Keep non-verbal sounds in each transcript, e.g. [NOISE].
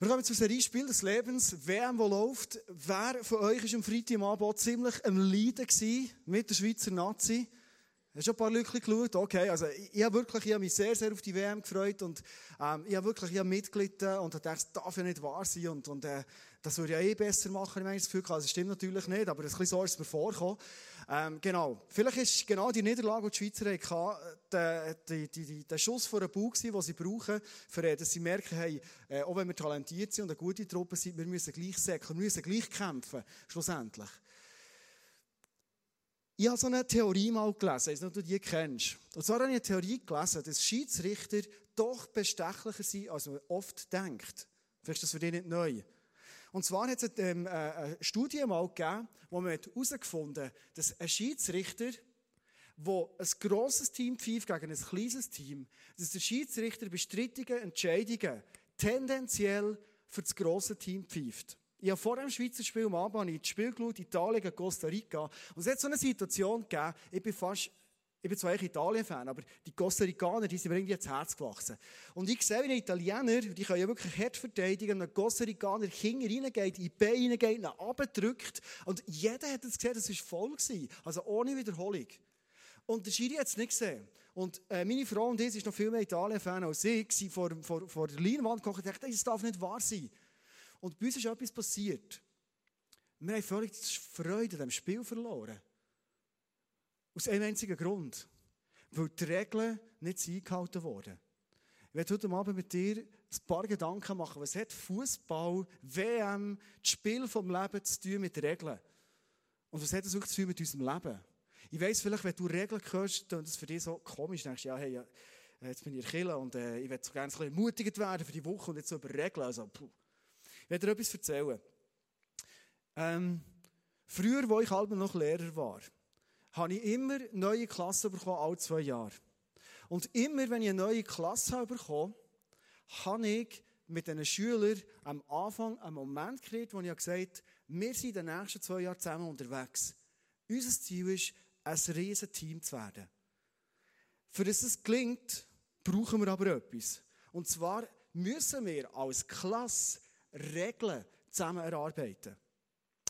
Wir kommen zu Serie Spiel des Lebens, WM, wo läuft. Wer von euch war am Freitagabend ziemlich am Leiden mit der Schweizer Nazi? Hast du ein paar Leute geschaut? Okay, also ich, ich habe wirklich, ich habe mich sehr, sehr auf die WM gefreut und ähm, ich habe wirklich, ich habe mitgelitten und dachte, das darf ja nicht wahr sein und, und äh, das würde ja eh besser machen, ich meine, das Gefühl. Das stimmt natürlich nicht, aber ein bisschen so ist es mir vorgekommen. Ähm, genau. Vielleicht ist genau die Niederlage, die die Schweizer hatten, der, die, die, die, der Schuss vor den Bau den sie brauchen, für, dass sie merken, hey, äh, auch wenn wir talentiert sind und eine gute Truppe sind, wir müssen gleich säckeln, wir müssen gleich kämpfen, schlussendlich. Ich habe so eine Theorie mal gelesen, ich weiß nicht, ob du die kennst. Und zwar habe ich eine Theorie gelesen, dass Schiedsrichter doch bestechlicher sind, als man oft denkt. Vielleicht ist das für dich nicht neu. Und zwar hat es ähm, eine Studie mal gegeben, wo man herausgefunden hat, dass ein Schiedsrichter, der ein grosses Team pfeift gegen ein kleines Team, dass der Schiedsrichter bei strittigen Entscheidungen tendenziell für das grosse Team pfeift. Ich habe vor dem Schweizer Spiel am Abend das Spiel geschaut, Italien gegen Costa Rica. Und es hat so eine Situation gegeben, ich bin fast, ich bin zwar eigentlich Italien-Fan, aber die Costa Ricaner, die sind mir irgendwie ins Herz gewachsen. Und ich sehe, wie ein Italiener, die können ja wirklich hart verteidigen, ein Costa Ricaner Kinder reingeht, in die Beine reingeht, ihn abdrückt. Und jeder hat es gesehen, das war voll gewesen. Also ohne Wiederholung. Und der Schiri hat es nicht gesehen. Und äh, meine Frau und ich, ist noch viel mehr Italien-Fan als ich, sie vor, vor, vor der Leinwand gekocht und dachte, das darf nicht wahr sein. Und bei uns ist etwas passiert. Wir haben völlig die Freude an diesem Spiel verloren. Aus einem einzigen Grund. Weil die Regeln nicht eingehalten wurden. Ich werde heute Abend mit dir ein paar Gedanken machen. Was hat Fußball, WM, das Spiel vom Leben zu tun mit Regeln? Und was hat das auch zu tun mit unserem Leben? Ich weiss vielleicht, wenn du Regeln hörst, dann ist das für dich so komisch. Du denkst, ja, hey, jetzt bin ich Kirche und äh, ich werde so gerne ein bisschen ermutigt werden für die Woche und jetzt so über Regeln. Also, puh. Ich werde dir etwas erzählen. Ähm, früher, wo ich halb noch Lehrer war, habe ich immer neue Klassen bekommen, alle zwei Jahre. Und immer, wenn ich eine neue Klasse habe habe ich mit diesen Schülern am Anfang einen Moment gekriegt, wo ich gesagt habe, wir sind in den nächsten zwei Jahren zusammen unterwegs. Unser Ziel ist, ein riesen Team zu werden. Für das es gelingt, brauchen wir aber etwas. Und zwar müssen wir als Klasse Regeln zusammen erarbeiten.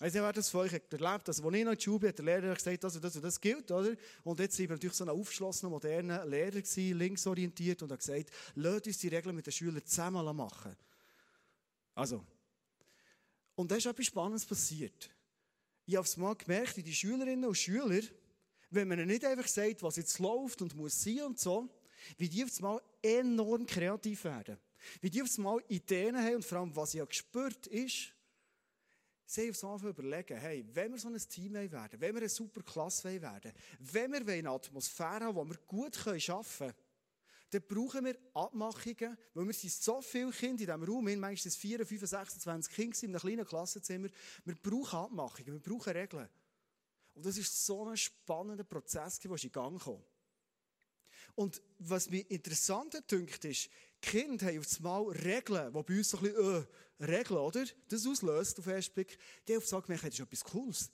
Also, wer das von euch erlebt, also, als ich noch in der Schule hat der Lehrer gesagt, das und das und das gilt, oder? Und jetzt sind wir natürlich so ein aufgeschlossener, moderner Lehrer gewesen, linksorientiert, und hat gesagt, lasst uns die Regeln mit den Schülern zusammen machen. Also. Und da ist etwas Spannendes passiert. Ich habe es mal gemerkt, die Schülerinnen und Schüler, wenn man ihnen nicht einfach sagt, was jetzt läuft und muss sein und so, wie die auf einmal enorm kreativ werden. Wie die aufs Mal Ideen haben und vor allem, was ich ja gespürt ist, sie aufs Mal überlegen, hey, wenn wir so ein Team werden wenn wir eine super Klasse werden wenn wir eine Atmosphäre haben, wo wir gut arbeiten können, dann brauchen wir Abmachungen, weil wir sind so viele Kinder in diesem Raum, meistens 4, 5, 26 Kinder in einem kleinen Klassenzimmer. Wir brauchen Abmachungen, wir brauchen Regeln. Und das ist so ein spannender Prozess, der in Gang kam. Und was mir interessant dünkt, ist, Kinder haben auf einmal Regeln, die bei uns so ein bisschen, äh, Regeln, oder? Das auslöst auf den ersten Blick. Die haben auf einmal gemerkt, das ist etwas Cooles.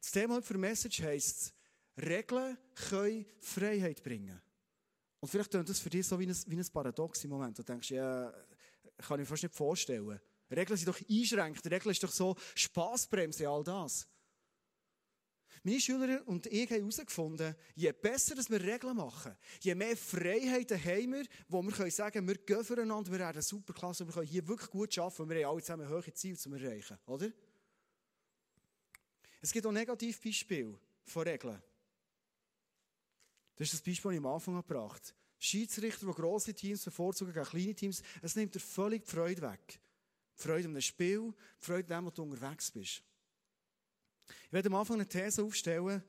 Das Thema für Message heisst, Regeln können Freiheit bringen. Und vielleicht klingt das für dich so wie ein, wie ein Paradox im Moment. Du denkst, ja, kann ich mir fast nicht vorstellen. Regeln sind doch einschränkt. Regeln ist doch so Spaßbremse, all das. Meine Schüler und ich haben herausgefunden, je besser wir Regeln machen, je mehr Freiheiten haben wir, wo wir können sagen, wir gehen füreinander, wir haben eine super Klasse, wir können hier wirklich gut arbeiten, wir haben alle zusammen hohe Ziele zu erreichen, oder? Es gibt auch Negativbeispiele von Regeln. Das ist das Beispiel, das ich am Anfang gebracht habe. Schiedsrichter, die grosse Teams bevorzugen gegen kleine Teams, es nimmt dir völlig die Freude weg. Die Freude an dem Spiel, die Freude an dem, wo du unterwegs bist. Ich werde am Anfang eine These aufstellen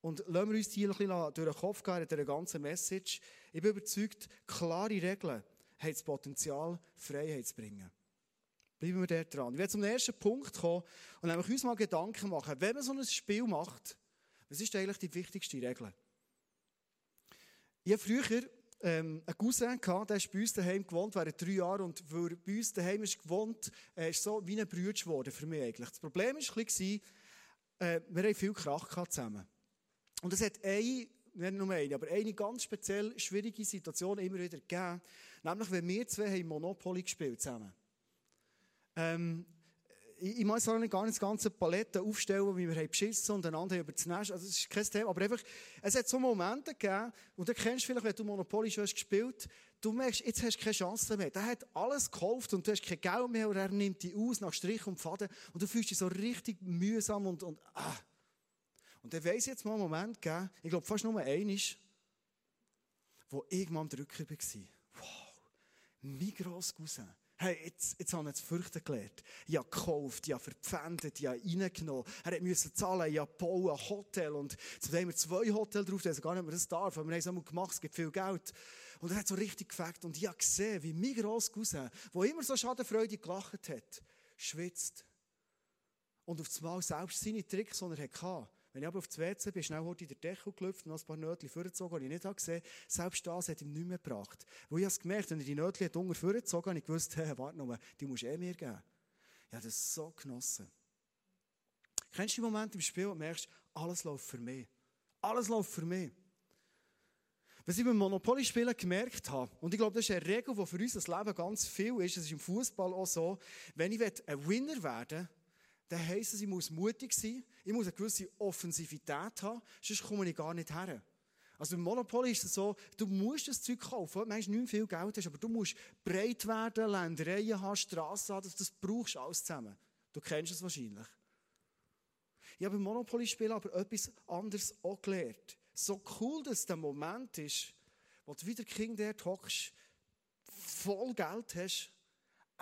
und lassen wir uns die ein bisschen durch den Kopf gehen in ganzen Message. Ich bin überzeugt, klare Regeln haben das Potenzial, Freiheit zu bringen. Bleiben wir dort dran. Ich werde zum ersten Punkt kommen und nämlich uns mal Gedanken machen, wenn man so ein Spiel macht, was ist eigentlich die wichtigste Regel? Ich habe früher ähm, einen Cousin gehabt, der ist bei uns daheim gewohnt, während drei Jahre und weil er bei uns daheim ist gewohnt, äh, ist so wie ein Bruder geworden für mich eigentlich. Das Problem war ein äh, wir haben viel Krach gehabt zusammen. Und es hat eine, nicht nur eine, aber eine ganz speziell schwierige Situation immer wieder gegeben. Nämlich, wenn wir zwei haben Monopoly gespielt zusammen. Ähm, ich, ich muss auch nicht gar nicht das ganze Palette aufstellen, wie wir haben beschissen und einander über das Nest. Also, das ist kein Thema. Aber einfach, es hat so Momente gegeben, und du kennst vielleicht, wenn du Monopoly schon hast gespielt, du merkst, jetzt hast du keine Chance mehr. Der hat alles gekauft und du hast kein Geld mehr und er nimmt die aus nach Strich und Faden und du fühlst dich so richtig mühsam und, und, ah. Und dann weiss jetzt mal einen Moment gegeben, ich glaube fast nur einmal, wo ich mal am Drücker war. Wow, mein grosser Cousin Hey, jetzt, jetzt habe ich das Fürchten gelernt. Ich habe gekauft, ich habe verpfändet, ich habe reingenommen. Er musste zahlen, ich habe bauen, ein Hotel. Und zudem haben wir zwei Hotels drauf, also gar nicht mehr das darf. Aber wir haben es einmal gemacht, es gibt viel Geld. Und er hat so richtig gefackt. Und ich habe gesehen, wie mein grosser Cousin, der immer so schadenfreudig gelacht hat, schwitzt. Und auf einmal selbst seine Tricks, die er hatte, wenn ich aber auf das WC bin, schnell heute in den Deckel gelüpft und ein paar Nötchen vorgezogen, die ich nicht gesehen habe, selbst das hat ihm nicht mehr gebracht. Wo ich es gemerkt wenn er die Nötchen unter vorgezogen habe, ich gewusst, [LAUGHS] hey, warte noch mal, die musst du eh mir geben. Ich habe das so genossen. Kennst du die Momente im Spiel, wo du merkst, alles läuft für mich. Alles läuft für mich. Was ich beim Monopoly-Spielen gemerkt habe, und ich glaube, das ist eine Regel, die für uns das Leben ganz viel ist, das ist im Fußball auch so, wenn ich ein Winner werden will, dann heisst es, ich muss mutig sein, ich muss eine gewisse Offensivität haben, sonst komme ich gar nicht her. Also im Monopoly ist es so, du musst das Zeug kaufen, du nicht viel Geld hast, aber du musst breit werden, Ländereien haben, Strassen haben, das brauchst du alles zusammen. Du kennst es wahrscheinlich. Ich habe im Monopoly-Spiel aber etwas anderes auch gelernt. So cool, dass der Moment ist, wo du wieder King dort hockst, voll Geld hast,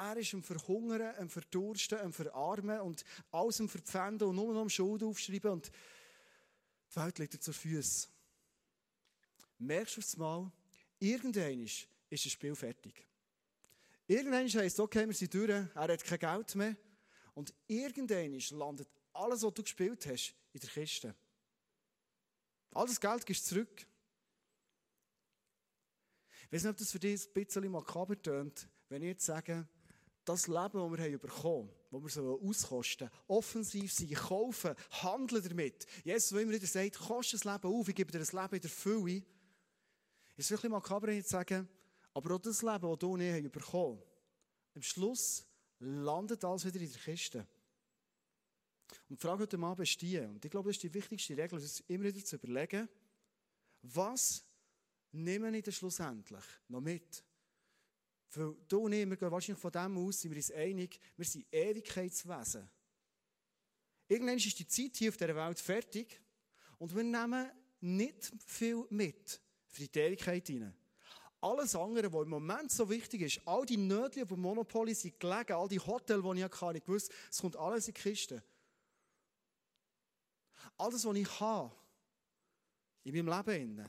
er ist am Verhungern, am Verdursten, am Verarmen und alles am Verpfänden und nur noch am Schuld aufschreiben und die Welt liegt dir zur Füße. Merkst du es mal, irgendwann ist das Spiel fertig. Irgendwann heisst es, okay, wir sind durch, er hat kein Geld mehr. Und irgendwann landet alles, was du gespielt hast, in der Kiste. All das Geld gehst zurück. Ich weiß nicht, ob das für dich ein bisschen makaber tönt, wenn ich jetzt sage, das Leben, das wir bekommen haben, das wir auskosten offensiv sein, kaufen, handeln damit. Jesus, wenn immer wieder sagt, koste das Leben auf, ich gebe dir das Leben in der Fülle, ist wirklich makaber, zu sagen, aber auch das Leben, das du nicht bekommen hast, am Schluss landet alles wieder in der Kiste. Und die Frage heute Abend ist die, und ich glaube, das ist die wichtigste Regel, ist immer wieder zu überlegen, was nehmen wir denn schlussendlich noch mit? Weil du und ich, wir gehen wahrscheinlich von dem aus, sind wir uns einig, wir sind Ewigkeitswesen. Irgendwann ist die Zeit hier auf dieser Welt fertig und wir nehmen nicht viel mit für die Ewigkeit hinein. Alles andere, was im Moment so wichtig ist, all die Nötchen dem Monopoly sind gelegen, all die Hotels, die ich hatte, ich wusste, es kommt alles in die Kiste. Alles, was ich habe, in meinem Leben,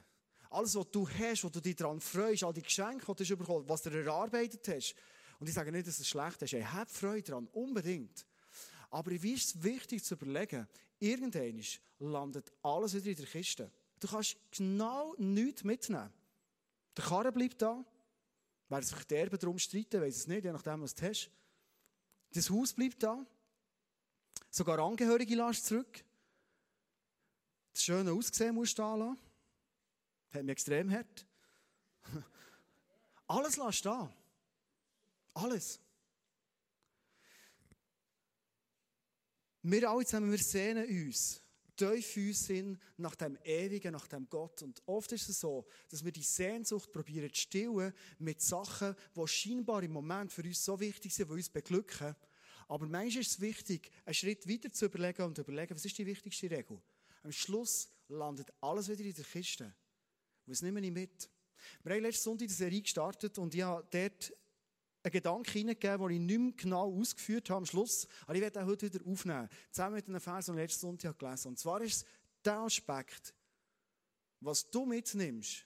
alles, was du hast, wo du dich daran freust, all die Geschenke, die du bekommen was du erarbeitet hast. Und ich sage nicht, dass es schlecht ist. Ich habe Freude daran, unbedingt. Aber wie ist es wichtig zu überlegen, irgendwann landet alles wieder in der Kiste. Du kannst genau nichts mitnehmen. Der Karren bleibt da. Wer sich Erben darum streiten, weiß es nicht, je nachdem, was du hast. Das Haus bleibt da. Sogar Angehörige lässt zurück. Das schöne Aussehen musst du da lassen. Hat mich extrem hart. [LAUGHS] Alles lässt da. Alles. Wir alle zusammen, wir sehnen uns tief uns sind nach dem Ewigen, nach dem Gott. Und oft ist es so, dass wir die Sehnsucht probieren zu stillen mit Sachen, die scheinbar im Moment für uns so wichtig sind, die uns beglücken. Aber manchmal ist es wichtig, einen Schritt weiter zu überlegen und zu überlegen, was ist die wichtigste Regel? Am Schluss landet alles wieder in der Kiste. Was nehmen wir mit? Wir haben letzten Sonntag die Serie gestartet und ich habe dort einen Gedanken hineingegeben, den ich nicht mehr genau ausgeführt habe am Schluss. Aber ich werde ihn heute wieder aufnehmen. Zusammen mit einem Vers, den ich letzten Sonntag gelesen habe. Und zwar ist es der Aspekt, was du mitnimmst,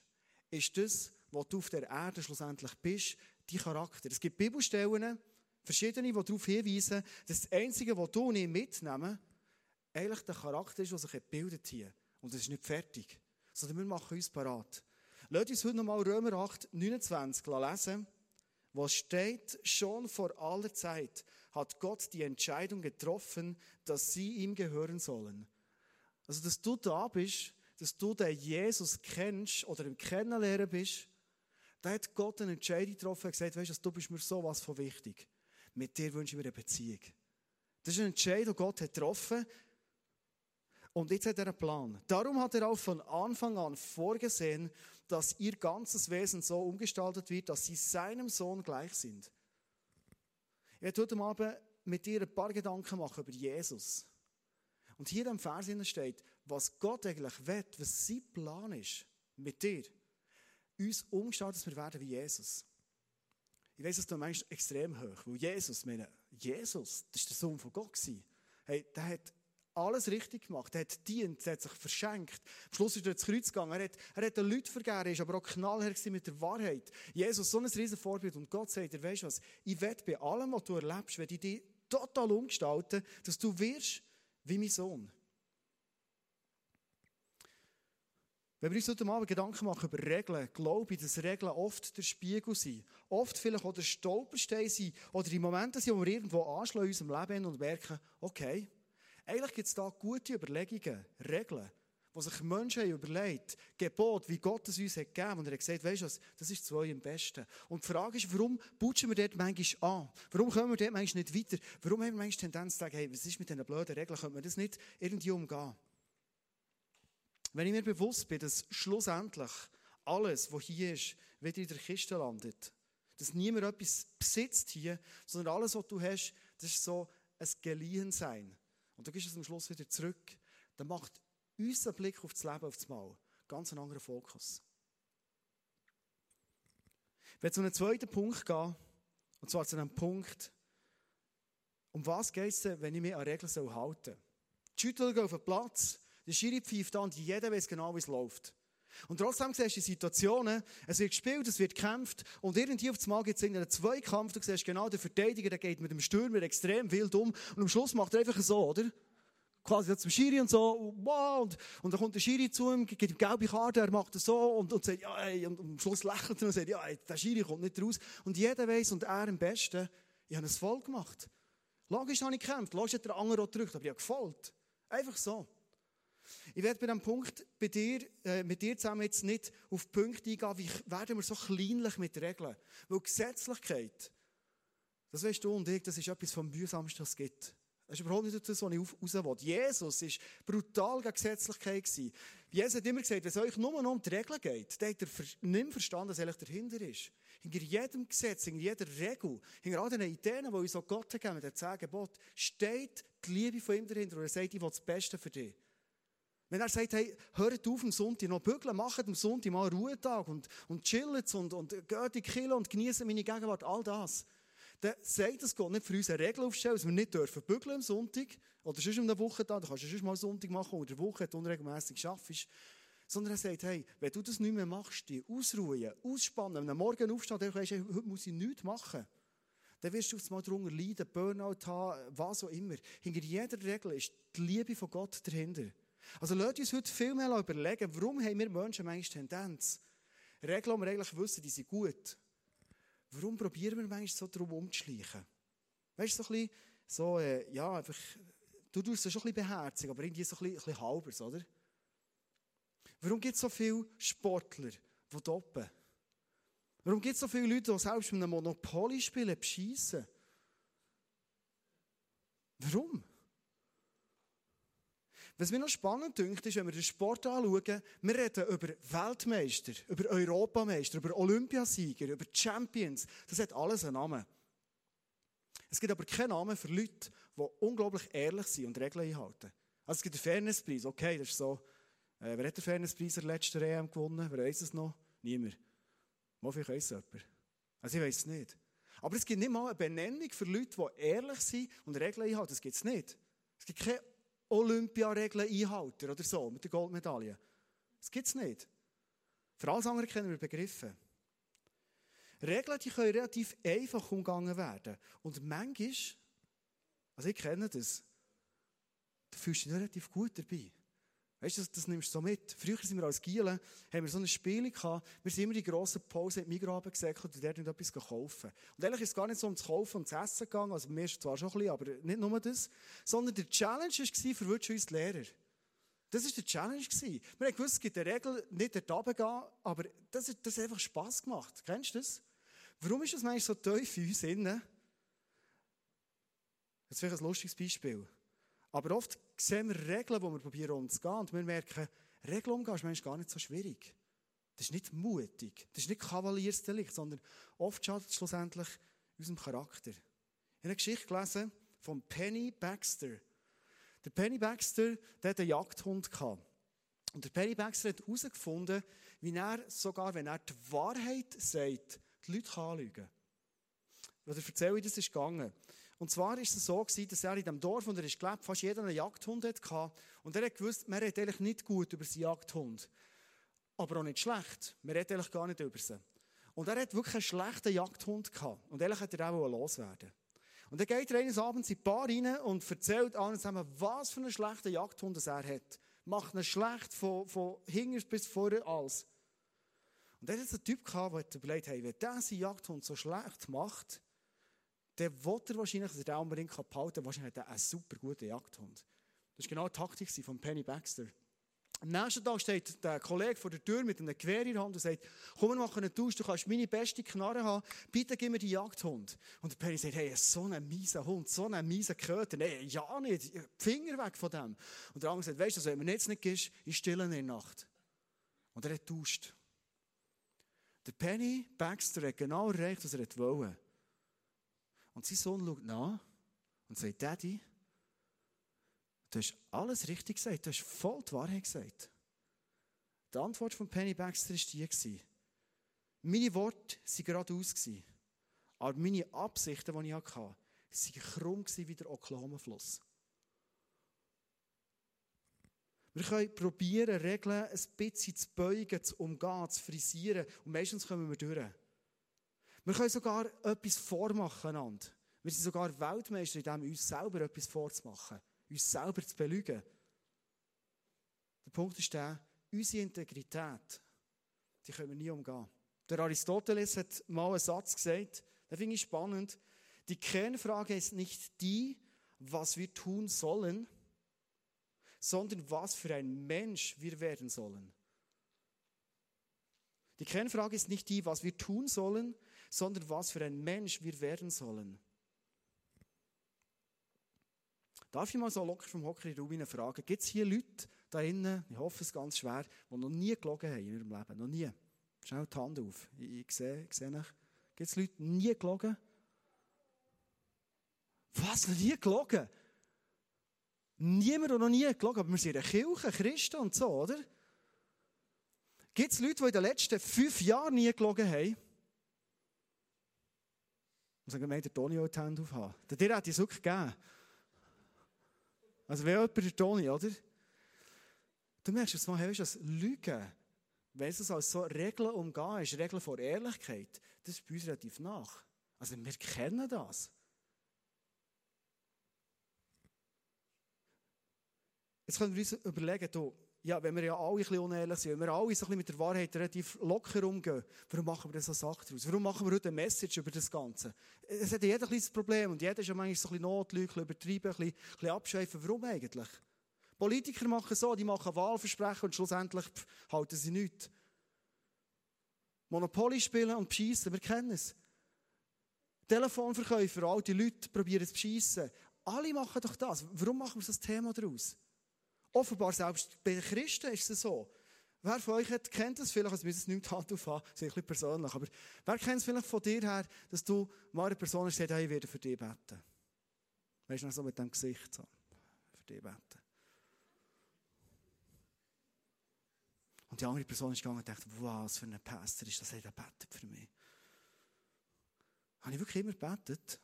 ist das, was du auf der Erde schlussendlich bist, dein Charakter. Es gibt Bibelstellen, verschiedene, die darauf hinweisen, dass das Einzige, was du nicht mitnehmen, eigentlich der Charakter ist, der sich gebildet hier. Und das ist nicht fertig sondern wir machen uns parat. Lasst uns heute nochmal Römer 8, 29 lesen. Was steht, schon vor aller Zeit hat Gott die Entscheidung getroffen, dass sie ihm gehören sollen. Also, dass du da bist, dass du den Jesus kennst oder im Kennenlernen bist, Da hat Gott eine Entscheidung getroffen und gesagt, weißt du, du bist mir so was von wichtig. Mit dir wünsche ich mir eine Beziehung. Das ist eine Entscheidung, die Gott hat getroffen. Und jetzt hat er einen Plan. Darum hat er auch von Anfang an vorgesehen, dass ihr ganzes Wesen so umgestaltet wird, dass sie seinem Sohn gleich sind. Ich werde heute Abend mit dir ein paar Gedanken machen über Jesus. Und hier im Vers steht, was Gott eigentlich will, was sein Plan ist mit dir. Uns umgestaltet, dass wir werden wie Jesus. Ich weiß, dass du meinst extrem hoch, weil Jesus, meine, Jesus, das war der Sohn von Gott. Hey, der hat alles richtig gemacht. Er hat dient, er hat sich verschenkt. Am Schluss ist er ins Kreuz gegangen. Er hat, er hat den Leuten vergeben, er ist aber auch knallhart mit der Wahrheit. Jesus, so ein riesen Vorbild. Und Gott sagt dir, weißt du was? Ich werde bei allem, was du erlebst, werde ich dich total umgestalten, dass du wirst wie mein Sohn. Wenn wir uns heute Abend Gedanken machen über Regeln, glaube ich, dass Regeln oft der Spiegel sind. Oft vielleicht auch der Stolperstein sind oder die Momente sind, wo wir irgendwo anschlagen in unserem Leben und merken, okay, eigentlich gibt es da gute Überlegungen, Regeln, wo sich Menschen haben überlegt, Gebot, wie Gott es uns hat gegeben. Und er hat gesagt, weißt du was, das ist zu eurem Besten. Und die Frage ist, warum putschen wir dort manchmal an? Warum kommen wir dort manchmal nicht weiter? Warum haben wir manchmal die Tendenz zu sagen, hey, was ist mit diesen blöden Regeln? Können wir das nicht irgendwie umgehen? Wenn ich mir bewusst bin, dass schlussendlich alles, was hier ist, wieder in der Kiste landet. Dass niemand etwas besitzt hier, sondern alles, was du hast, das ist so ein Geliehensein. Und du gehst es am Schluss wieder zurück. Dann macht unser Blick auf das Leben auf das Mal ganz einen anderen Fokus. Ich werde zu einem zweiten Punkt gehen, und zwar zu einem Punkt, um was geht es wenn ich mich an Regeln halten soll? Die Schüttler gehen auf den Platz, der Schiri pfeift an und jeder weiß genau, wie es läuft. Und trotzdem siehst du Situationen, es wird gespielt, es wird gekämpft und irgendwie auf Mal gibt es einen Zweikampf, du siehst genau, der Verteidiger, der geht mit dem Stürmer extrem wild um und am Schluss macht er einfach so, oder? Quasi zum Schiri und so, wow, und, und dann kommt der Schiri zu ihm, gibt ihm gelbe Karte, er macht das so und, und sagt, ja, ey, und am Schluss lächelt er und sagt, ja, ey, der Schiri kommt nicht raus. Und jeder weiß und er am besten, ich habe es voll gemacht. Logisch habe ich gekämpft, logisch hat der andere auch gedrückt, aber ich habe gefolgt. Einfach so. Ich werde bei diesem Punkt bei dir, äh, mit dir zusammen jetzt nicht auf Punkte eingehen, wie werden wir so kleinlich mit Regeln. Weil Gesetzlichkeit, das weißt du und ich, das ist etwas vom mühsamsten, was es gibt. Das ist überhaupt nicht das, was ich raus will. Jesus war brutal gegen Gesetzlichkeit. Jesus hat immer gesagt, wenn es euch nur noch um die Regeln geht, dann hat er nicht verstanden, was eigentlich dahinter ist. Hinter jedem Gesetz, hinter jeder Regel, hinter all den Ideen, die uns auch Gott gegeben hat, mit dem Gebot, steht die Liebe von ihm dahinter und er sagt, ich will das Beste für dich. Wenn er sagt, hey, hört auf am Sonntag noch bügeln, macht am Sonntag mal Ruhetag und, und chillt und, und geht in die Kille und genießt meine Gegenwart, all das. Dann sagt das Gott nicht für uns eine Regel aufstellen, dass wir nicht dürfen bügeln am Sonntag oder sonst um eine Woche da, du kannst du sonst mal Sonntag machen oder eine Woche unregelmäßig schaffst. Sondern er sagt, hey, wenn du das nicht mehr machst, die ausruhen, ausspannen, wenn du morgen aufstehst, dann weißt, hey, heute muss ich nichts machen. Dann wirst du mal darunter leiden, Burnout haben, was auch immer. Hinter jeder Regel ist die Liebe von Gott dahinter. Also lasst uns heute viel mehr überlegen, warum haben wir Menschen manchmal Tendenz, Regeln, die wir eigentlich wissen, die sind gut. Warum probieren wir manchmal so darum umzuschleichen? Weißt du, so ein bisschen, so, äh, ja, einfach, du tust es schon ein bisschen beherzigen, aber irgendwie so ein bisschen, ein bisschen halbers, oder? Warum gibt es so viele Sportler, die doppen? Warum gibt es so viele Leute, die selbst mit einem Monopoly spielen, beschissen? Warum? Was mir noch spannend dünkt, ist, wenn wir den Sport anschauen, wir reden über Weltmeister, über Europameister, über Olympiasieger, über Champions. Das hat alles einen Namen. Es gibt aber keinen Namen für Leute, die unglaublich ehrlich sind und Regeln einhalten. Also es gibt den Fairnesspreis, okay, das ist so. Äh, wer hat den Fairnesspreis in der letzten EM gewonnen? Wer weiß es noch? Niemand. Vielleicht weiss es jemand. Also ich weiß es nicht. Aber es gibt nicht mal eine Benennung für Leute, die ehrlich sind und Regeln einhalten. Das gibt es nicht. Es gibt keine Olympiaregeln einhalten oder so, mit der Goldmedaille. Das gibt es nicht. Für alles andere kennen wir Begriffe. Regeln die können relativ einfach umgangen werden. Und manchmal, also ich kenne das, da fühlst du dich relativ gut dabei. Weißt du, das, das nimmst du so mit. Früher sind wir als Gielen, haben wir so ein Spiel gehabt, wir sind immer die grossen Pause in Migros gesäckelt und dort etwas kaufen. Und ehrlich ist es gar nicht so um zu kaufen und zu essen gegangen, also mir ist zwar schon ein bisschen, aber nicht nur das, sondern der Challenge war, für uns Lehrer. Das war die Challenge. Wir haben gewusst, es gibt eine Regel, nicht dort runtergehen, aber das, das hat einfach Spass gemacht. Kennst du das? Warum ist das manchmal so tief in uns innen? Ist vielleicht ein lustiges Beispiel. Aber oft sehen wir Regeln, wo wir probieren umzugehen und wir merken, Regeln umgehen ist manchmal gar nicht so schwierig. Das ist nicht mutig, das ist nicht Kavaliersdelikt, sondern oft schadet es schlussendlich unserem Charakter. Ich habe eine Geschichte gelesen von Penny Baxter. Der Penny Baxter, der hatte einen Jagdhund. Und der Penny Baxter hat herausgefunden, wie er sogar, wenn er die Wahrheit sagt, die Leute anlügen kann. Oder erzähle, wie das ist gegangen. Und zwar ist es so gewesen, dass er in dem Dorf, wo er ist gelebt, fast jeder einen Jagdhund hatte. Und er hat gewusst, man redet eigentlich nicht gut über seinen Jagdhund. Aber auch nicht schlecht. Man redet eigentlich gar nicht über sie. Und er hat wirklich einen schlechten Jagdhund gehabt. Und ehrlich hat er auch loswerden Und dann geht er eines Abends in die Bar rein und erzählt allen zusammen, was für einen schlechten Jagdhund er hat. Macht ihn schlecht von, von hinten bis vorne alles. Und dann hat einen Typ gehabt, der überlegt, hey, wenn der seinen Jagdhund so schlecht macht, der will er wahrscheinlich, dass er den unbedingt behalten kann. Wahrscheinlich hat er einen super guten Jagdhund. Das war genau die Taktik von Penny Baxter. Am nächsten Tag steht der Kollege vor der Tür mit einem Gewehr in der Hand und sagt, komm, wir machen einen Tausch, du kannst meine beste Knarre haben, bitte gib mir die Jagdhund. Und der Penny sagt, hey, so ein mieser Hund, so ein mieser Köter, nee, ja nicht, Finger weg von dem. Und der andere sagt, weißt du, wenn mir jetzt nicht gibst, ich stille in der Nacht. Und er hat tauscht. Der Penny Baxter hat genau erreicht, was er wollte. Und sein Sohn schaut nach und sagt, Daddy, du hast alles richtig gesagt, du hast voll die Wahrheit gesagt. Die Antwort von Penny Baxter war die. Meine Worte waren geradeaus. Aber meine Absichten, die ich hatte, waren krumm wie der Oklahoma-Fluss. Wir können probieren, Regeln ein bisschen zu beugen, zu umgehen, zu frisieren. Und meistens kommen wir durch. Wir können sogar etwas vormachen. Einander. Wir sind sogar Weltmeister in dem, uns selber etwas vorzumachen, uns selber zu belügen. Der Punkt ist der, unsere Integrität, die können wir nie umgehen. Der Aristoteles hat mal einen Satz gesagt, den finde ich spannend. Die Kernfrage ist nicht die, was wir tun sollen, sondern was für ein Mensch wir werden sollen. Die Kernfrage ist nicht die, was wir tun sollen, sondern was für ein Mensch wir werden sollen. Darf ich mal so locker vom Hocker in Rubin fragen, gibt es hier Leute da innen, ich hoffe es ganz schwer, die noch nie gelogen haben in ihrem Leben? Noch nie. Schnell die Hand auf. Ich, ich sehe, ich sehe nicht. Gibt es Leute, die nie gelogen? Was? Noch nie gelogen? Niemand hat noch nie gelogen, aber wir sind eine Kirche, Christen und so, oder? Gibt es Leute, die in den letzten fünf Jahren nie gelogen haben? Und sagen, wir der Toni auch die Hände aufhaben. Der hat es wirklich gegeben. Also, wer jemand der Toni, oder? Du merkst jetzt mal, weißt du, das Lügen, wenn es als so Regeln umgehen ist, Regeln vor Ehrlichkeit, das ist bei uns relativ nach. Also, wir kennen das. Jetzt können wir uns überlegen, du, ja, wenn wir ja alle ein bisschen unehrlich sind, wenn wir alle so ein bisschen mit der Wahrheit relativ locker umgehen, warum machen wir das so Sachen daraus? Warum machen wir heute eine Message über das Ganze? Es hat jeder ein kleines Problem und jeder ist ja manchmal so ein bisschen Notlügen, übertreiben, ein bisschen, ein bisschen abschweifen. Warum eigentlich? Politiker machen so, die machen Wahlversprechen und schlussendlich pff, halten sie nichts. Monopoly spielen und beschissen, wir kennen es. Telefonverkäufer, alte Leute probieren es beschissen. Alle machen doch das. Warum machen wir so ein Thema daraus? Offenbar selbst bei Christen ist es so. Wer von euch hat, kennt das vielleicht, also wir es nicht Hand aufhaben, das ist ein bisschen persönlich, aber wer kennt es vielleicht von dir her, dass du mal eine Person hast, die sagt, hey, ich werde für dich beten. Weißt du, noch so mit dem Gesicht so, für dich beten. Und die andere Person ist gegangen und dachte, was für ein Pastor ist das, der betet für mich. Habe ich wirklich immer gebetet?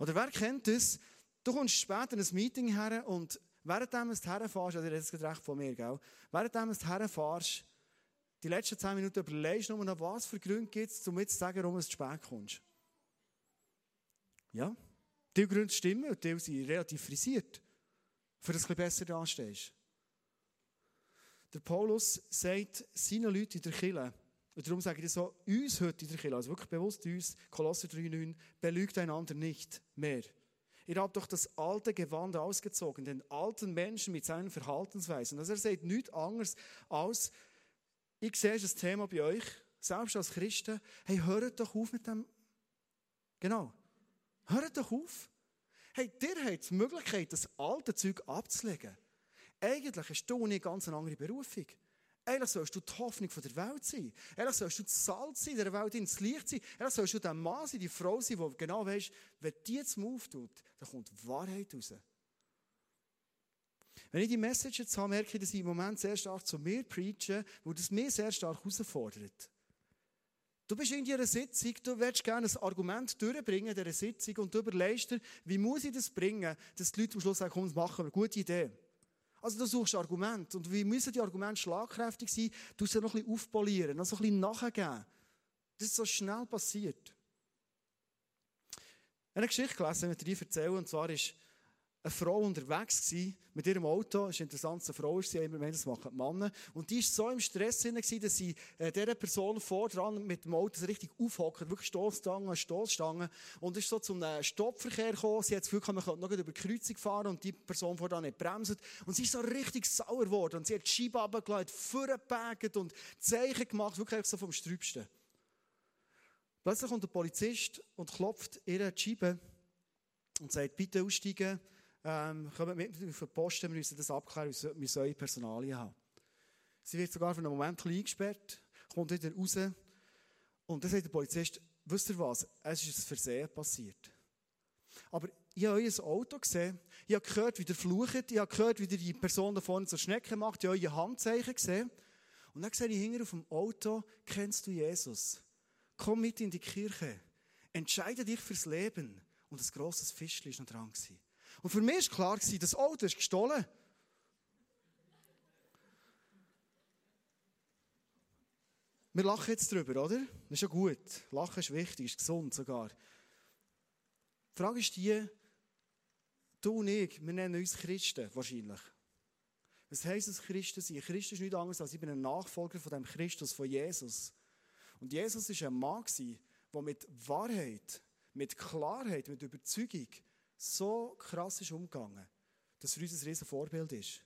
Oder wer kennt das? Du kommst später in ein Meeting her und Währenddem du herfährst, also das ist recht von mir, gell? Währenddem du herfährst, die letzten zehn Minuten überlegst du nur noch, was für Gründe gibt es, um jetzt zu sagen, warum du zu spät kommst. Ja? Die Gründe stimmen und die sind relativ frisiert, für das du besser dastehst. Der Paulus sagt seinen Leuten in der Kirche, und darum sage ich so, uns heute in der Kirche, also wirklich bewusst uns, Kolosser 3,9, belügt einander nicht mehr. Ihr habt doch das alte Gewand ausgezogen, den alten Menschen mit seinen Verhaltensweisen. Also er sagt nichts anderes als, ich sehe das Thema bei euch, selbst als Christen, hey, hört doch auf mit dem, genau, hört doch auf. Hey, dir habt die Möglichkeit, das alte Zeug abzulegen. Eigentlich hast du eine ganz andere Berufung. Eigentlich sollst du die Hoffnung der Welt sein. Eigentlich sollst du das Salz sein, der Welt ins Licht sein. Eigentlich sollst du der Mann sein, die Frau sein, die genau weißt, wenn die jetzt auftut, dann kommt Wahrheit raus. Wenn ich die Message jetzt habe, merke ich, dass ich im Moment sehr stark zu mir preache, wo das mir sehr stark herausfordert. Du bist in einer Sitzung, du willst gerne ein Argument durchbringen in dieser Sitzung und du überlegst dir, wie muss ich das bringen, dass die Leute am Schluss sagen, komm, das machen wir, gute Idee. Also du suchst Argumente. Und wie müssen die Argumente schlagkräftig sein? Du sie noch ein bisschen aufpolieren, noch so ein bisschen nachgeben. Das ist so schnell passiert. Ich habe eine Geschichte gelesen, die ich dir erzählen, und zwar ist eine Frau unterwegs gewesen, mit ihrem Auto. Es ist interessant, eine Frau ist sie, immer mehr das machen die Männer. Und die war so im Stress gewesen, dass sie äh, dieser Person vor dran mit dem Auto richtig aufhockt, wirklich Stoßstangen, Stoßstangen. Und ist so zum äh, Stoppverkehr gekommen. Sie hat das Gefühl, man könnte noch über die Kreuzung fahren und die Person vor dran nicht bremst. Und sie ist so richtig sauer geworden. Und sie hat die Scheibe runtergelegt, vorgepackt und Zeichen gemacht, wirklich so vom Strübsten. Plötzlich kommt der Polizist und klopft ihre Scheibe und sagt, bitte aussteigen ähm, kommen mit auf den Posten, wir müssen das abklären, wir sollen Personalien haben. Sie wird sogar für einen Moment eingesperrt, kommt wieder raus und dann sagt der Polizist, wisst ihr was, es ist ein Versehen passiert. Aber ich habe euer Auto gesehen, ich habe gehört, wie ihr flucht, ich habe gehört, wie die Person da vorne so Schnecke macht, ich habe euer Handzeichen gesehen. Und dann sehe ich hinter auf dem Auto, kennst du Jesus? Komm mit in die Kirche, entscheide dich fürs Leben. Und ein grosses Fischchen war noch dran. Und für mich war klar, das Auto ist gestohlen. Wir lachen jetzt drüber, oder? Das ist ja gut. Lachen ist wichtig, ist gesund sogar. Die Frage ist die, du und ich, wir nennen uns Christen wahrscheinlich. Was heisst es, Christen sein? Christen ist nichts anderes als ich bin ein Nachfolger von dem Christus, von Jesus. Und Jesus war ein Mann, der mit Wahrheit, mit Klarheit, mit Überzeugung so krass ist umgegangen, dass für uns ein riesen Vorbild ist.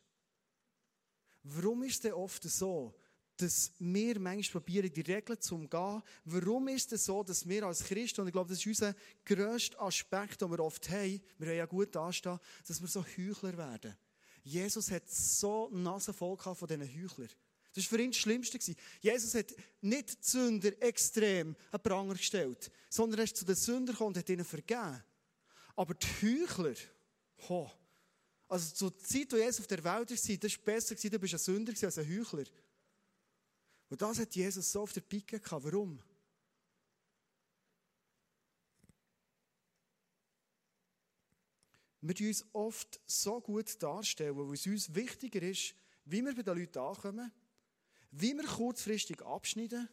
Warum ist es denn oft so, dass wir manchmal probieren, die Regeln zu umgehen? Warum ist es so, dass wir als Christen, und ich glaube, das ist unser grösster Aspekt, den wir oft haben, wir haben ja gut dastehen, dass wir so Heuchler werden. Jesus hat so Nase voll von diesen Heuchlern. Das war für ihn das Schlimmste. Jesus hat nicht die Sünder extrem an Pranger gestellt, sondern er ist zu den Sündern gekommen und hat ihnen vergeben. Aber die Heuchler, ho, also zur Zeit, wo Jesus auf der Welt war, das war besser, du bist ein Sünder als ein Heuchler. Und das hat Jesus so auf der Picke gehabt. Warum? Wir tun uns oft so gut darstellen, weil es uns wichtiger ist, wie wir bei den Leuten ankommen, wie wir kurzfristig abschneiden,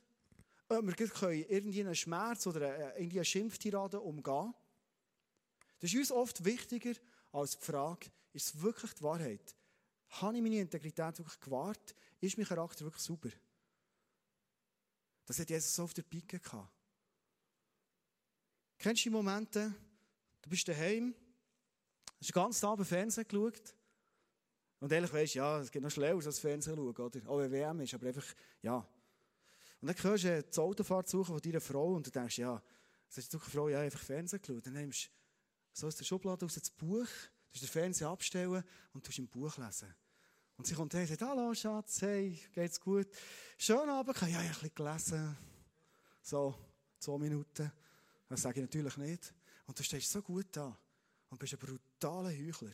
ob wir irgendwie Schmerz oder irgendwie eine Schimpftirade umgehen. Das ist uns oft wichtiger als die Frage, ist es wirklich die Wahrheit? Habe ich meine Integrität wirklich gewahrt? Ist mein Charakter wirklich sauber? Das hat Jesus so auf der Pike gehabt. Kennst du die Momente, du bist daheim, hast den ganzen Abend Fernsehen geschaut und ehrlich weißt, ja, es geht noch schneller als Fernsehen schauen, oder? Auch wenn WM ist, aber einfach, ja. Und dann hörst du das Autofahrt suchen von deiner Frau und du denkst, ja, das ist eine Frau, ja, einfach Fernsehen geschaut. Dann nimmst so aus der Schublade aus das Buch, du den Fernseher abstellen und du im Buch lesen. Und sie kommt her und sagt, hallo Schatz, hey, geht's gut? Schön Abend, ja, ich habe ein bisschen gelesen. So, zwei Minuten. Das sage ich natürlich nicht. Und du stehst so gut da und bist ein brutaler Heuchler.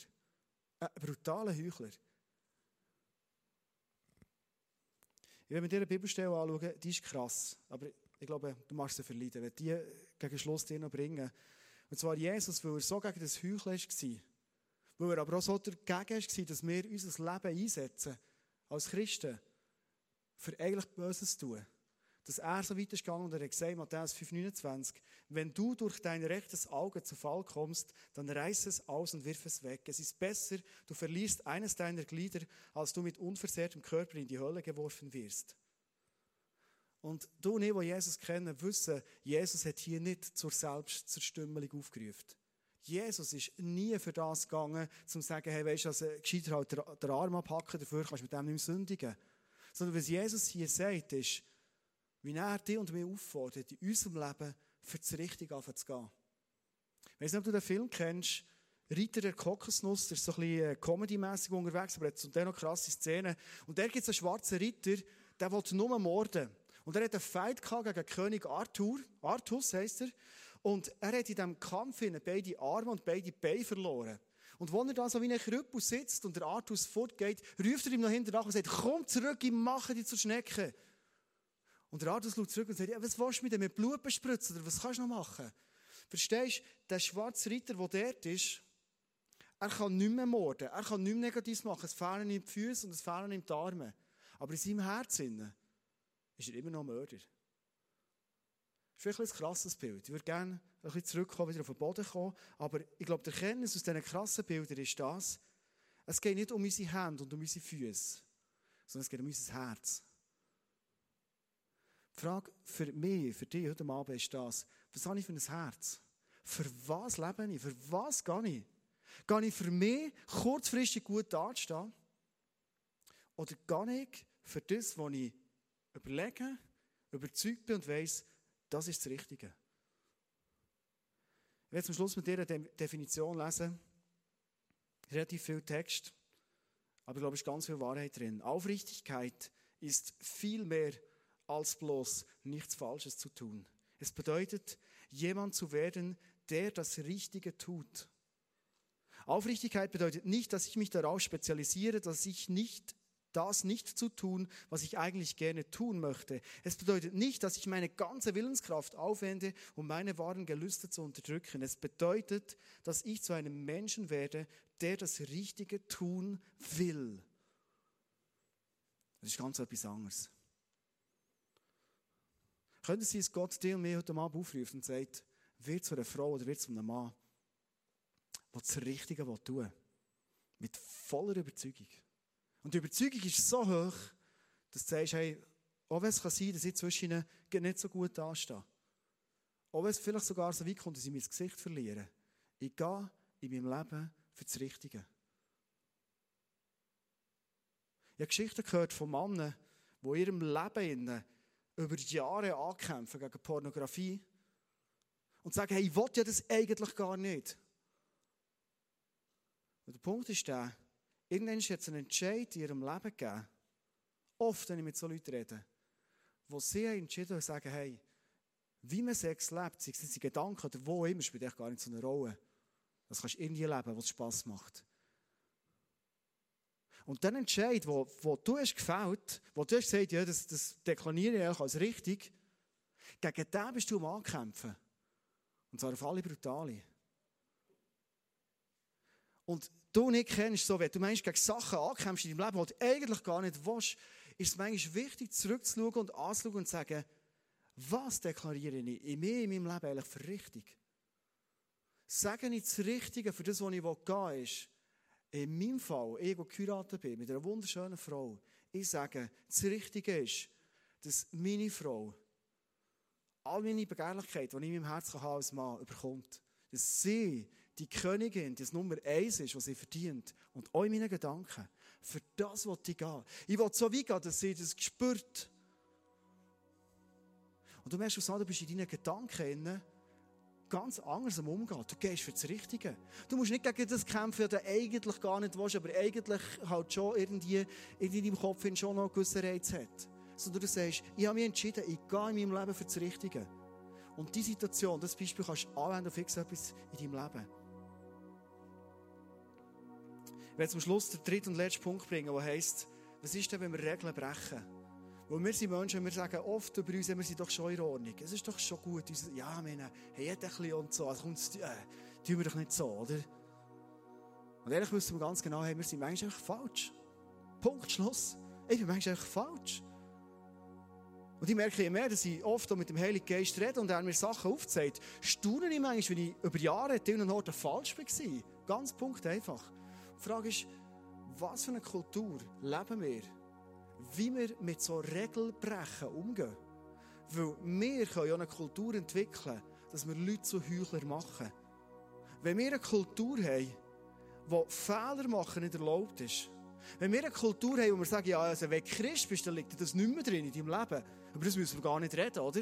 Ein brutaler Heuchler. Ich will mir dir eine Bibelstelle anschauen, die ist krass. Aber ich glaube, du machst sie verleiden. Wenn die gegen Schluss dir noch bringen, und zwar Jesus, weil er so gegen das Heucheln war. Weil er aber auch so dagegen war, dass wir unser Leben einsetzen, als Christen, für eigentlich Böses zu tun. Dass er so weit ist gegangen und er hat gesagt, Matthäus 5,29, wenn du durch dein rechtes Auge zu Fall kommst, dann reiß es aus und wirf es weg. Es ist besser, du verlierst eines deiner Glieder, als du mit unversehrtem Körper in die Hölle geworfen wirst. Und du und ich, die Jesus kennen, wissen, Jesus hat hier nicht zur Selbstzerstümmelung aufgerufen. Jesus ist nie für das gegangen, zum zu sagen, hey, weißt du, also, gescheiter halt den Arm abhacken, dafür kannst du mit dem nicht mehr sündigen. Sondern was Jesus hier sagt, ist, wie er dich und mich auffordert, in unserem Leben für das Richtige anfangen zu gehen. Ich weiss nicht, ob du den Film kennst, Ritter der Kokosnuss, der ist so ein bisschen comedy-mässig unterwegs, aber hat zum Teil noch krasse Szenen. Und da gibt es einen schwarzen Ritter, der wollte nur morden. Und er hat einen Fight gegen König Arthur, Artus heisst er. Und er hat in diesem Kampf beide Arme und beide Beine verloren. Und wenn er da so wie ein Krüppel sitzt und der Artus fortgeht, ruft er ihm noch hinterher und sagt, komm zurück, ich mache dich zur Schnecke. Und der Artus schaut zurück und sagt, ja, was willst du mit dem mit Blut bespritzen oder was kannst du noch machen? Verstehst du, der schwarze Ritter, der dort ist, er kann nicht mehr morden, er kann nicht mehr Negatives machen, es fehlen ihm die Füße und es fehlen ihm die Arme. Aber in seinem Herzen ist er immer noch Mörder. Das ist vielleicht ein krasses Bild. Ich würde gerne ein bisschen zurückkommen, wieder auf den Boden kommen. Aber ich glaube, der Erkenntnis aus diesen krassen Bildern ist das, es geht nicht um unsere Hände und um unsere Füße, sondern es geht um unser Herz. Die Frage für mich, für dich heute Abend ist das, was habe ich für ein Herz? Für was lebe ich? Für was gehe ich? Gehe ich für mich kurzfristig gut dastehen? Oder gehe ich für das, was ich überlege, überzeugt bin und weiss, das ist das Richtige? Ich werde zum Schluss mit dir eine Definition lesen. Relativ viel Text, aber ich glaube, es ist ganz viel Wahrheit drin. Aufrichtigkeit ist viel mehr als bloß nichts Falsches zu tun. Es bedeutet, jemand zu werden, der das Richtige tut. Aufrichtigkeit bedeutet nicht, dass ich mich darauf spezialisiere, dass ich nicht das nicht zu tun, was ich eigentlich gerne tun möchte. Es bedeutet nicht, dass ich meine ganze Willenskraft aufwende, um meine wahren Gelüste zu unterdrücken. Es bedeutet, dass ich zu einem Menschen werde, der das Richtige tun will. Das ist ganz etwas anderes. Könnte es sein, dass Gott dir und mir heute Abend aufruft und sagt, wird zu einer Frau oder wird zu einem Mann, der das Richtige tun will. Mit voller Überzeugung. Und die Überzeugung ist so hoch, dass du sagst, hey, auch wenn es kann sein, dass ich zwischen ihnen nicht so gut dastehe. Auch wenn es vielleicht sogar so weit kommt, dass ich mein Gesicht verliere. Ich gehe in meinem Leben für das Richtige. Ich habe Geschichten gehört von Männern, die in ihrem Leben über Jahre ankämpfen gegen Pornografie und sagen, hey, ich will ja das eigentlich gar nicht. Und der Punkt ist der, irgendwann hat es einen Entscheid in ihrem Leben gegeben, oft, wenn ich mit so Leuten rede, wo sie entschieden haben, sagen, hey, wie man Sex lebt, sei es in Gedanken oder wo immer, spielt echt gar nicht so eine Rolle. Das kannst du irgendwie leben, was Spass macht. Und dann Entscheid, wo, wo du hast gefällt, wo du hast gesagt, ja, das, das deklariere ich als richtig, gegen den bist du am Ankämpfen. Und zwar auf alle Brutale. Und du nicht kennst, so wenn du meinst, gegen Sachen ankämpfst in deinem Leben, die du eigentlich gar nicht willst, ist es manchmal wichtig, zurückzuschauen und anzuschauen und zu sagen, was deklariere ich in mir, in meinem Leben eigentlich für richtig? Sage ich das Richtige für das, was ich gehen will, ist, in meinem Fall, ich, der geheiratet bin, mit einer wunderschönen Frau, ich sage, das Richtige ist, dass meine Frau all meine Begehrlichkeiten, die ich in meinem Herzen habe als Mann, überkommt. Dass sie die Königin, das Nummer eins ist, was sie verdient. Und auch in meinen Gedanken. Für das will ich gehen. Ich will so weit gehen, dass sie das spürt. Und du merkst, du bist in deinen Gedanken ganz anders am Umgehen. Du gehst für das Richtige. Du musst nicht gegen das kämpfen, das du eigentlich gar nicht willst, aber eigentlich halt schon irgendwie in deinem Kopf schon noch einen gewissen Reiz hat. Sondern du sagst, ich habe mich entschieden, ich gehe in meinem Leben für das Richtige. Und diese Situation, das Beispiel kannst du anwenden auf etwas in deinem Leben. Werde zum Schluss den dritten und letzten Punkt bringen, der heisst, was ist denn, wenn wir Regeln brechen? Weil wir sind Menschen, wir sagen oft über uns, wir sind doch schon in Ordnung. Es ist doch schon gut. Ja, meine, hey, ein bisschen und so. Also kommt, äh, tun wir doch nicht so, oder? Und ehrlich wissen wir ganz genau, hey, wir sind manchmal einfach falsch. Punkt, Schluss. Ich bin manchmal einfach falsch. Und ich merke je mehr, dass ich oft mit dem Heiligen Geist rede und er mir Sachen aufzeigt, staune ich manchmal, wenn ich über Jahre an Orten falsch war. Ganz Punkt einfach. Die Frage ist, was für eine Kultur leben wir? Wie wir mit so Regelbrechen umgehen. Weil wir können ja eine Kultur entwickeln, dass wir Leute zu Heuchler machen. wenn wir eine Kultur haben, wo Fehler machen nicht erlaubt ist, wenn wir eine Kultur haben, wo wir sagen, ja, also wenn du Christ bist, dann liegt das nicht mehr drin in deinem Leben. Aber das müssen wir gar nicht reden, oder?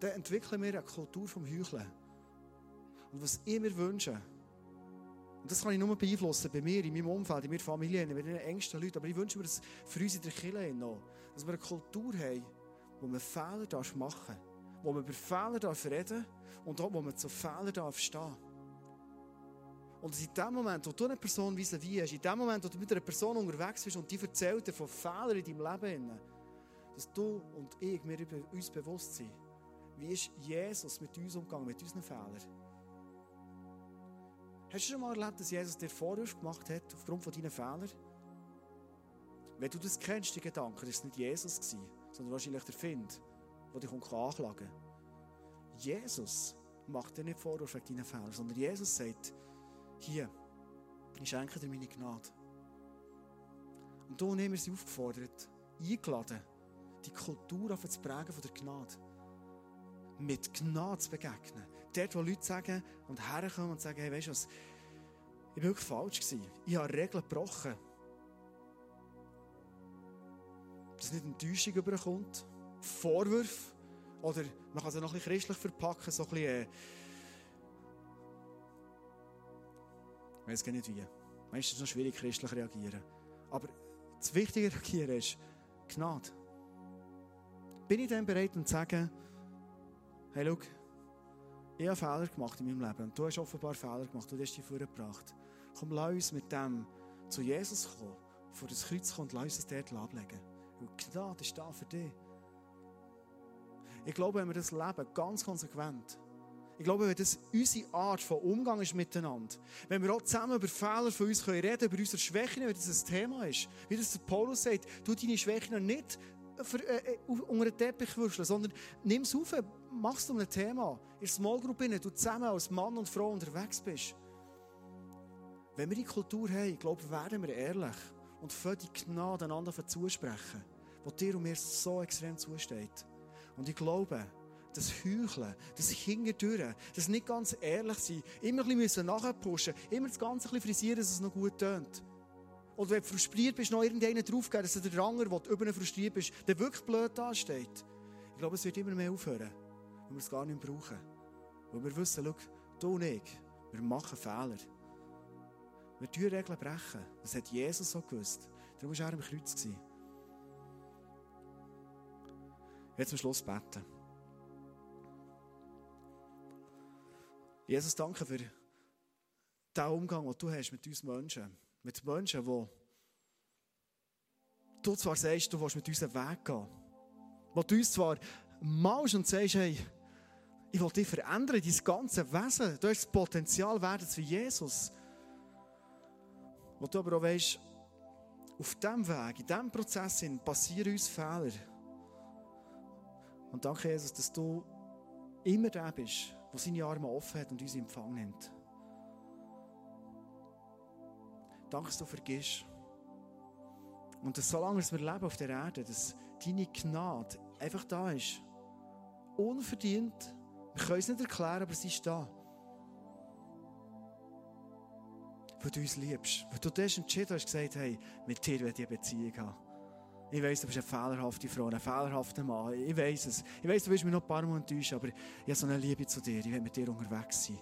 Dann entwickeln wir eine Kultur vom Heucheln. Und was ich mir wünsche, und das kann ich nur beeinflussen, bei mir, in meinem Umfeld, in meiner Familie, bei den engsten Leuten, aber ich wünsche mir das für uns in der Kirche noch, dass wir eine Kultur haben, wo man Fehler machen darf, wo man über Fehler darf reden und auch, wo man zu Fehlern darf stehen. Und in dem Moment, wo du eine Person wie wie hast, in dem Moment, wo du mit einer Person unterwegs bist und die erzählt dir von Fehlern in deinem Leben, dass du und ich mir uns bewusst sind, wie ist Jesus mit uns umgegangen, mit unseren Fehlern. Hast du schon mal erlebt, dass Jesus dir Vorwürfe gemacht hat aufgrund von deinen Fehlern? Wenn du das kennst, die Gedanken, das war nicht Jesus, sondern wahrscheinlich der Find, der dich anklagen kann. Jesus macht dir nicht Vorwürfe wegen deinen Fehlern, sondern Jesus sagt, hier, ich schenke dir meine Gnade. Und und ich, wir sind aufgefordert, eingeladen, die Kultur zu prägen von der Gnade. Mit Gnade zu begegnen. Dort, wo Leute sagen und herkommen und sagen, hey, weißt du was, ich war wirklich falsch. Gewesen. Ich habe Regeln gebrochen. Dass nicht Enttäuschung überkommt, Vorwürfe, oder man kann es noch ein bisschen christlich verpacken, so ein bisschen, äh, ich weiß gar nicht wie. Meistens ist es noch schwierig, christlich reagieren. Aber das Wichtige reagieren ist Gnade. Bin ich dann bereit, um zu sagen, hey, schau, ich habe Fehler gemacht in meinem Leben und du hast offenbar Fehler gemacht, du hast dich vorgebracht. Komm, lass uns mit dem zu Jesus kommen, vor das Kreuz kommen und lass uns ablegen. Und Gnade ist da für dich. Ich glaube, wenn wir das leben, ganz konsequent, ich glaube, wenn das unsere Art von Umgang ist miteinander, wenn wir auch zusammen über Fehler von uns reden können, über unsere Schwächen, wenn das ein Thema ist, wie das Paulus sagt, du deine Schwächen nicht für, äh, äh unter den Teppich würfeln, sondern nimm es auf, mach es um ein Thema. In der Small Group, du zusammen als Mann und Frau unterwegs bist. Wenn wir die Kultur haben, glaube ich, werden wir ehrlich und für die Gnade einander zusprechen, die dir und mir so extrem zusteht. Und ich glaube, das Heucheln, das Hingerdüren, das nicht ganz ehrlich sein, immer ein bisschen nachpushen, immer das Ganze ein bisschen frisieren, dass es noch gut tönt. Oder wenn du frustriert bist, noch irgendeinen draufgeben, dass der Ranger, der über frustriert bist, der wirklich blöd dasteht. Ich glaube, es wird immer mehr aufhören, wenn wir es gar nicht brauchen. Weil wir wissen, schau, du und ich, wir machen Fehler. Wir tun Regeln brechen. Das hat Jesus so gewusst. Darum war er am Kreuz. Jetzt zum Schluss beten. Jesus, danke für den Umgang, den du hast mit uns Menschen. Mit Menschen, die du zwar sagst, du willst mit uns einen Weg gehen. Wo du uns zwar malst und sagst, hey, ich will dich verändern, dein ganze Wesen. Du hast das Potenzial, werden wie Jesus. Wo du aber auch weißt, auf diesem Weg, in diesem Prozess passieren uns Fehler. Und danke, Jesus, dass du immer da bist der seine Arme offen hat und uns in Empfang nimmt. Danke, dass du vergisst. Und dass solange wir leben auf der Erde, dass deine Gnade einfach da ist. Unverdient. Wir können es nicht erklären, aber sie ist da. Weil du uns liebst. Weil du das entschieden hast, gesagt hey, mit dir will ich eine Beziehung haben. Ich weiss, du bist eine fehlerhafte Frau, ein fehlerhafter Mann. Ich weiss es. Ich weiss, du willst mich noch ein paar Mal enttäuschen, aber ich habe so eine Liebe zu dir. Ich will mit dir unterwegs sein.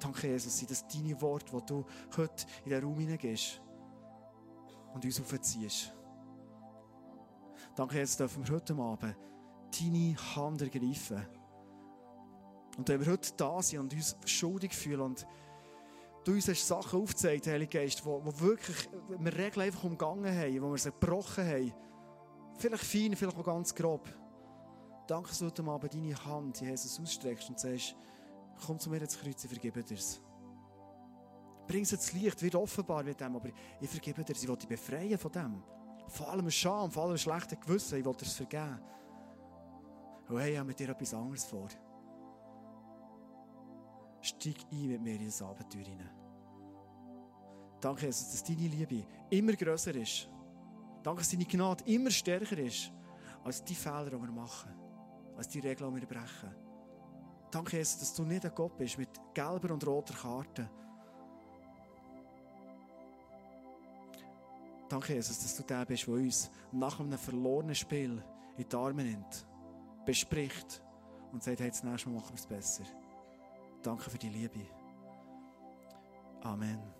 Danke, Jesus, sind deine Worte, die du heute in den Raum hineingehst und uns aufziehst. Danke, Jesus, dürfen wir heute Abend deine Hand ergreifen. Und wenn wir heute da sind und uns schuldig fühlen und du uns hast Sachen aufgezeigt, Heilige Geist, wo, wo wirklich wir Regeln einfach umgangen haben, wo wir sie gebrochen haben, Vielleicht fein, vielleicht auch ganz grob. Danke, dass du heute Abend deine Hand, Jesus, ausstreckst und sagst, komm zu mir ins Kreuz, ich vergebe dir es. Bring es ins Licht, wird offenbar mit dem, aber ich vergebe dir es, ich will dich befreien von dem. Von allem Scham, von allem schlechten Gewissen, ich will dir es vergeben. Und hey, ich habe mit dir etwas anderes vor. Steig ein mit mir in das Abenteuer hinein. Danke, Jesus, dass deine Liebe immer grösser ist Danke, dass deine Gnade immer stärker ist als die Fehler, die wir machen, als die Regeln, die wir brechen. Danke, Jesus, dass du nicht ein Gott bist mit gelber und roter Karte. Danke, Jesus, dass du der bist, der uns nach einem verlorenen Spiel in die Arme nimmt, bespricht und sagt, hey, das nächste Mal machen wir es besser. Danke für die Liebe. Amen.